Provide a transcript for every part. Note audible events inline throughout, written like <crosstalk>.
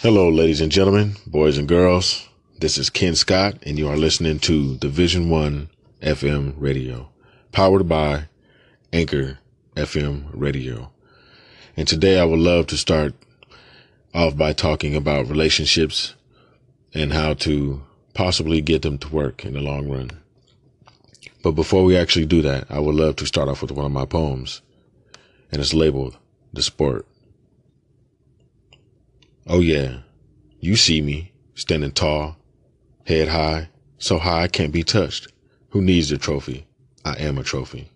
Hello, ladies and gentlemen, boys and girls. This is Ken Scott, and you are listening to Division One FM Radio, powered by Anchor FM Radio. And today I would love to start off by talking about relationships and how to possibly get them to work in the long run. But before we actually do that, I would love to start off with one of my poems, and it's labeled The Sport. Oh yeah, you see me standing tall, head high, so high I can't be touched. Who needs the trophy? I am a trophy.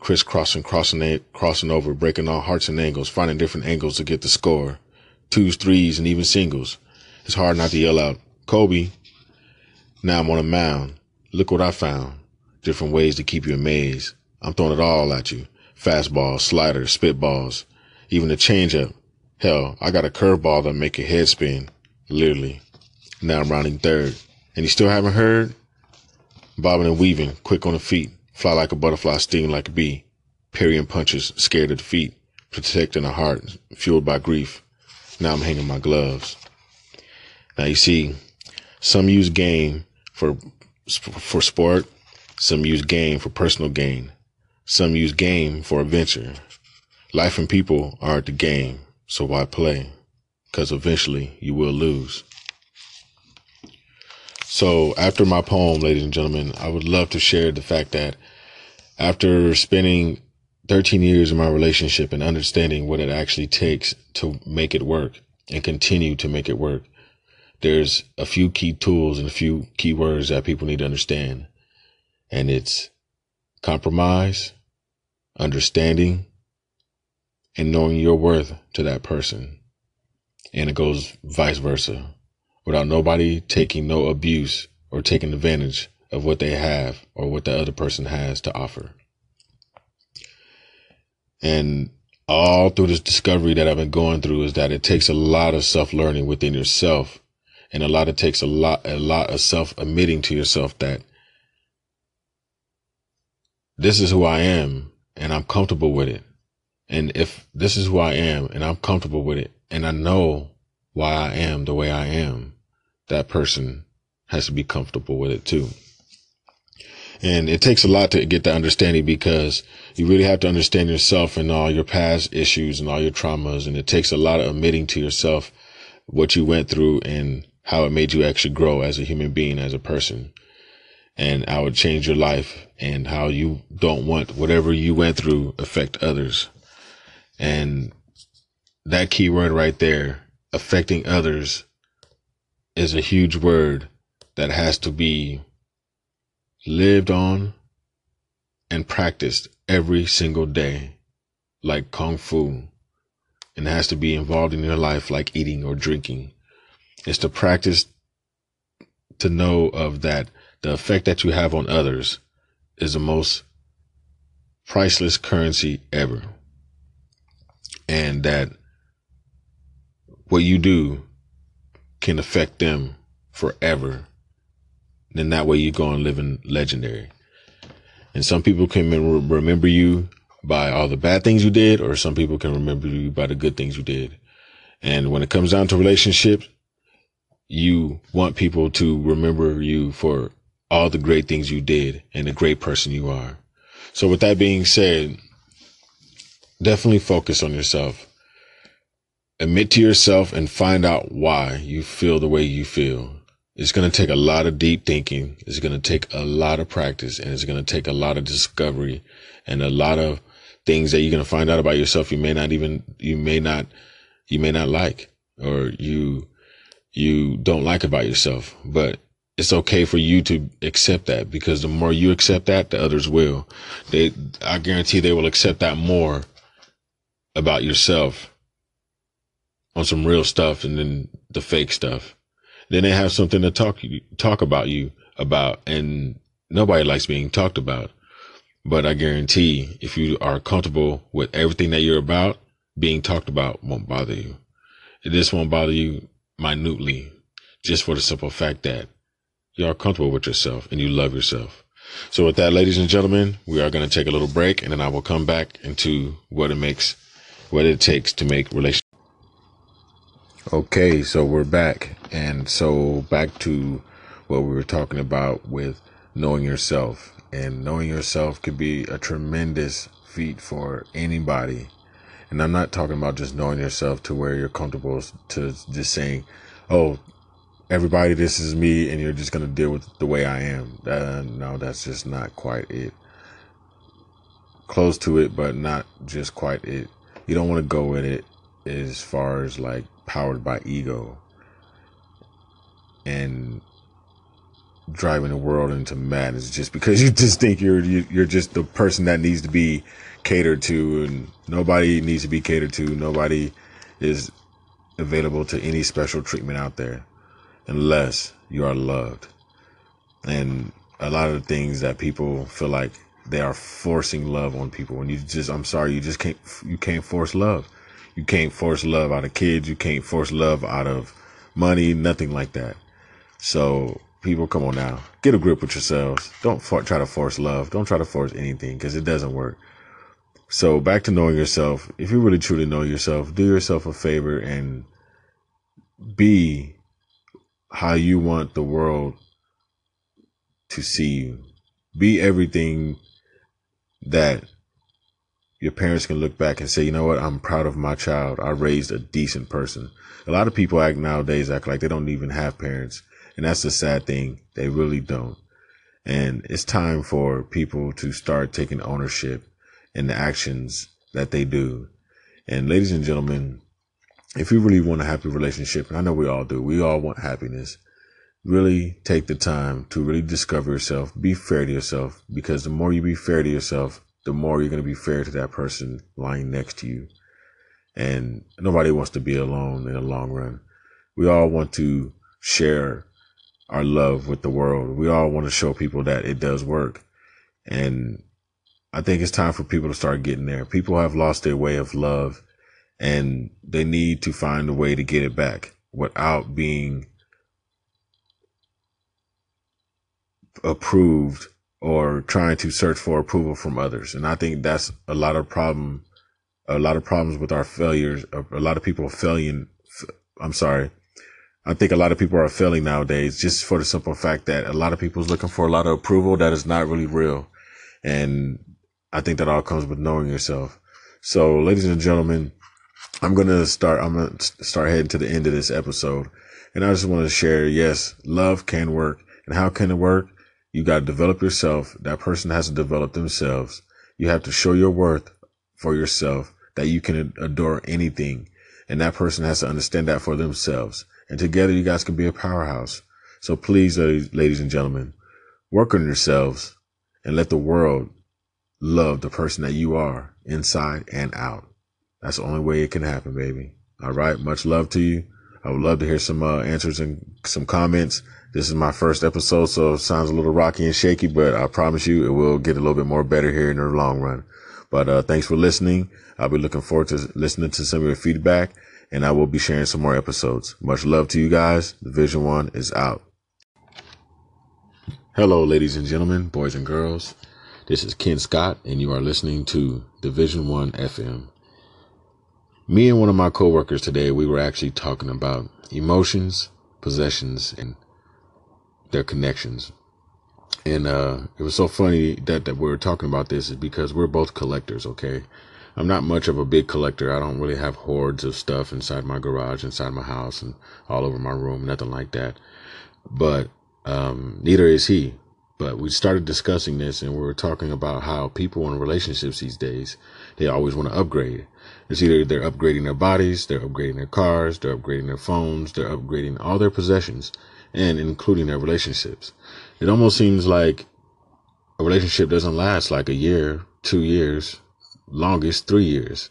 Crisscrossing, crossing, crossing over, breaking all hearts and angles, finding different angles to get the score. Twos, threes, and even singles. It's hard not to yell out, Kobe. Now I'm on a mound. Look what I found. Different ways to keep you amazed. I'm throwing it all at you. Fastballs, sliders, spitballs, even a changeup. Hell, I got a curveball that make your head spin. Literally. Now I'm rounding third. And you still haven't heard? Bobbing and weaving, quick on the feet. Fly like a butterfly, sting like a bee. Parrying punches, scared of defeat. Protecting a heart, fueled by grief. Now I'm hanging my gloves. Now you see, some use game for, for sport. Some use game for personal gain. Some use game for adventure. Life and people are the game. So why play? Because eventually you will lose. So after my poem, ladies and gentlemen, I would love to share the fact that after spending 13 years in my relationship and understanding what it actually takes to make it work and continue to make it work, there's a few key tools and a few key words that people need to understand. And it's compromise, understanding, and knowing your worth to that person. And it goes vice versa without nobody taking no abuse or taking advantage of what they have or what the other person has to offer. And all through this discovery that I've been going through is that it takes a lot of self learning within yourself. And a lot, it takes a lot, a lot of self admitting to yourself that this is who I am and I'm comfortable with it. And if this is who I am and I'm comfortable with it and I know why I am the way I am, that person has to be comfortable with it too. And it takes a lot to get that understanding because you really have to understand yourself and all your past issues and all your traumas. And it takes a lot of admitting to yourself what you went through and how it made you actually grow as a human being, as a person. And how it changed your life and how you don't want whatever you went through affect others. And that key word right there, affecting others, is a huge word that has to be lived on and practiced every single day, like Kung Fu, and has to be involved in your life like eating or drinking. It's to practice to know of that. The effect that you have on others is the most priceless currency ever and that what you do can affect them forever. Then that way you go on living legendary. And some people can remember you by all the bad things you did, or some people can remember you by the good things you did. And when it comes down to relationships, you want people to remember you for all the great things you did and the great person you are. So with that being said, definitely focus on yourself. Admit to yourself and find out why you feel the way you feel. It's going to take a lot of deep thinking. It's going to take a lot of practice and it's going to take a lot of discovery and a lot of things that you're going to find out about yourself. You may not even, you may not, you may not like or you, you don't like about yourself, but it's okay for you to accept that because the more you accept that, the others will. They, I guarantee they will accept that more about yourself on some real stuff and then the fake stuff. Then they have something to talk talk about you about and nobody likes being talked about. But I guarantee if you are comfortable with everything that you're about, being talked about won't bother you. This won't bother you minutely, just for the simple fact that you are comfortable with yourself and you love yourself. So with that, ladies and gentlemen, we are going to take a little break and then I will come back into what it makes what it takes to make relationships. Okay, so we're back. And so back to what we were talking about with knowing yourself. And knowing yourself could be a tremendous feat for anybody. And I'm not talking about just knowing yourself to where you're comfortable to just saying, oh, everybody, this is me, and you're just going to deal with the way I am. Uh, no, that's just not quite it. Close to it, but not just quite it. You don't want to go with it as far as like powered by ego and driving the world into madness just because you just think you're you're just the person that needs to be catered to and nobody needs to be catered to. Nobody is available to any special treatment out there unless you are loved. And a lot of the things that people feel like they are forcing love on people and you just i'm sorry you just can't you can't force love you can't force love out of kids. You can't force love out of money, nothing like that. So people, come on now, get a grip with yourselves. Don't for- try to force love. Don't try to force anything because it doesn't work. So back to knowing yourself. If you really truly know yourself, do yourself a favor and be how you want the world to see you. Be everything that your parents can look back and say, you know what, I'm proud of my child. I raised a decent person. A lot of people act nowadays act like they don't even have parents. And that's the sad thing. They really don't. And it's time for people to start taking ownership in the actions that they do. And ladies and gentlemen, if you really want a happy relationship, and I know we all do, we all want happiness, really take the time to really discover yourself, be fair to yourself, because the more you be fair to yourself, the more you're going to be fair to that person lying next to you. And nobody wants to be alone in the long run. We all want to share our love with the world. We all want to show people that it does work. And I think it's time for people to start getting there. People have lost their way of love and they need to find a way to get it back without being approved or trying to search for approval from others. And I think that's a lot of problem, a lot of problems with our failures. A lot of people failing. I'm sorry. I think a lot of people are failing nowadays just for the simple fact that a lot of people is looking for a lot of approval that is not really real. And I think that all comes with knowing yourself. So ladies and gentlemen, I'm going to start, I'm going to start heading to the end of this episode. And I just want to share, yes, love can work. And how can it work? You got to develop yourself. That person has to develop themselves. You have to show your worth for yourself that you can adore anything. And that person has to understand that for themselves. And together you guys can be a powerhouse. So please, ladies and gentlemen, work on yourselves and let the world love the person that you are inside and out. That's the only way it can happen, baby. All right. Much love to you. I would love to hear some uh, answers and some comments. This is my first episode, so it sounds a little rocky and shaky, but I promise you it will get a little bit more better here in the long run. But uh, thanks for listening. I'll be looking forward to listening to some of your feedback, and I will be sharing some more episodes. Much love to you guys. Division One is out. Hello, ladies and gentlemen, boys and girls. This is Ken Scott, and you are listening to Division One FM. Me and one of my coworkers today, we were actually talking about emotions, possessions, and their connections. And uh, it was so funny that, that we are talking about this is because we're both collectors, okay? I'm not much of a big collector. I don't really have hordes of stuff inside my garage, inside my house, and all over my room, nothing like that. But um, neither is he. But we started discussing this and we were talking about how people in relationships these days, they always want to upgrade. It's either they're upgrading their bodies, they're upgrading their cars, they're upgrading their phones, they're upgrading all their possessions and including their relationships. It almost seems like a relationship doesn't last like a year, two years, longest three years.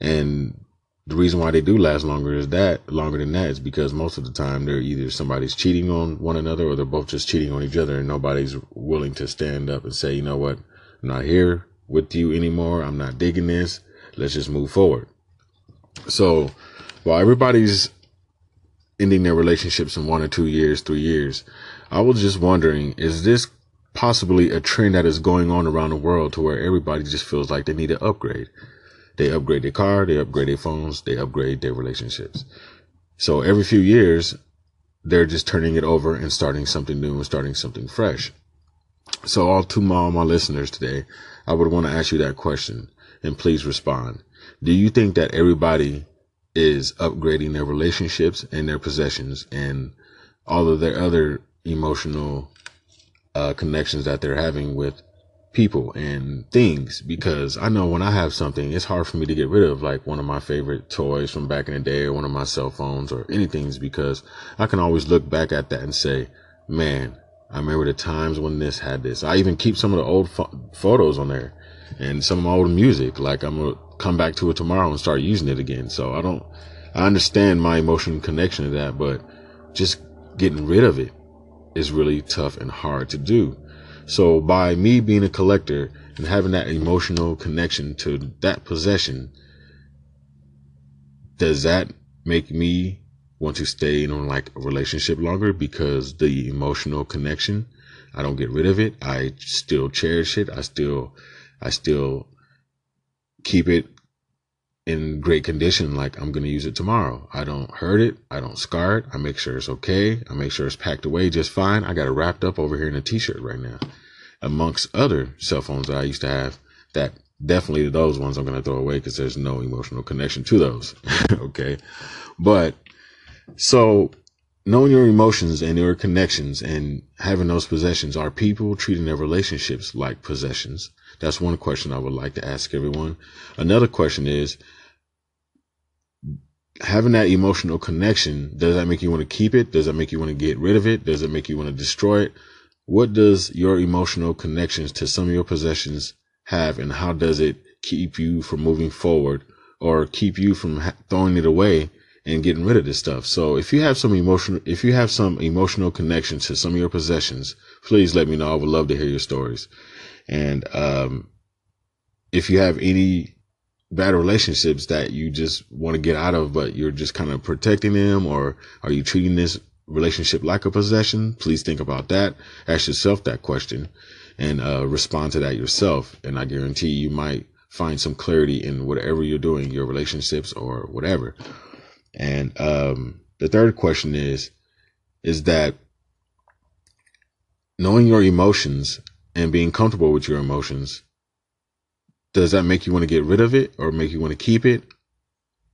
And the reason why they do last longer is that longer than that is because most of the time they're either somebody's cheating on one another or they're both just cheating on each other and nobody's willing to stand up and say, you know what, I'm not here with you anymore. I'm not digging this. Let's just move forward. So while everybody's ending their relationships in one or two years, three years. I was just wondering, is this possibly a trend that is going on around the world to where everybody just feels like they need to upgrade? They upgrade their car, they upgrade their phones, they upgrade their relationships. So every few years, they're just turning it over and starting something new and starting something fresh. So all to my, all my listeners today, I would want to ask you that question and please respond. Do you think that everybody is upgrading their relationships and their possessions and all of their other emotional uh, connections that they're having with people and things because I know when I have something, it's hard for me to get rid of like one of my favorite toys from back in the day or one of my cell phones or anything's because I can always look back at that and say, man, I remember the times when this had this. I even keep some of the old fo- photos on there and some of my old music. Like I'm going to come back to it tomorrow and start using it again. So I don't, I understand my emotional connection to that, but just getting rid of it is really tough and hard to do. So by me being a collector and having that emotional connection to that possession, does that make me want to stay in like a relationship longer because the emotional connection, I don't get rid of it. I still cherish it. I still, I still keep it in great condition. Like I'm going to use it tomorrow. I don't hurt it. I don't scar it. I make sure it's okay. I make sure it's packed away just fine. I got it wrapped up over here in a t-shirt right now amongst other cell phones that I used to have that definitely those ones I'm going to throw away because there's no emotional connection to those. <laughs> okay. But so knowing your emotions and your connections and having those possessions are people treating their relationships like possessions that's one question I would like to ask everyone. Another question is having that emotional connection, does that make you want to keep it? Does that make you want to get rid of it? Does it make you want to destroy it? What does your emotional connections to some of your possessions have and how does it keep you from moving forward or keep you from throwing it away and getting rid of this stuff? So if you have some emotional, if you have some emotional connection to some of your possessions, please let me know. I would love to hear your stories. And um, if you have any bad relationships that you just want to get out of, but you're just kind of protecting them, or are you treating this relationship like a possession? Please think about that. Ask yourself that question and uh, respond to that yourself. And I guarantee you might find some clarity in whatever you're doing, your relationships or whatever. And um, the third question is, is that knowing your emotions and being comfortable with your emotions, does that make you want to get rid of it or make you want to keep it?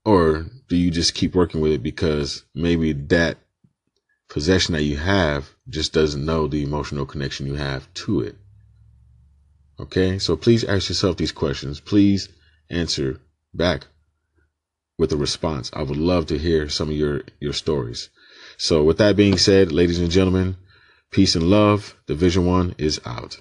Or do you just keep working with it because maybe that possession that you have just doesn't know the emotional connection you have to it? Okay. So please ask yourself these questions. Please answer back with a response. I would love to hear some of your, your stories. So with that being said, ladies and gentlemen, peace and love. Division One is out.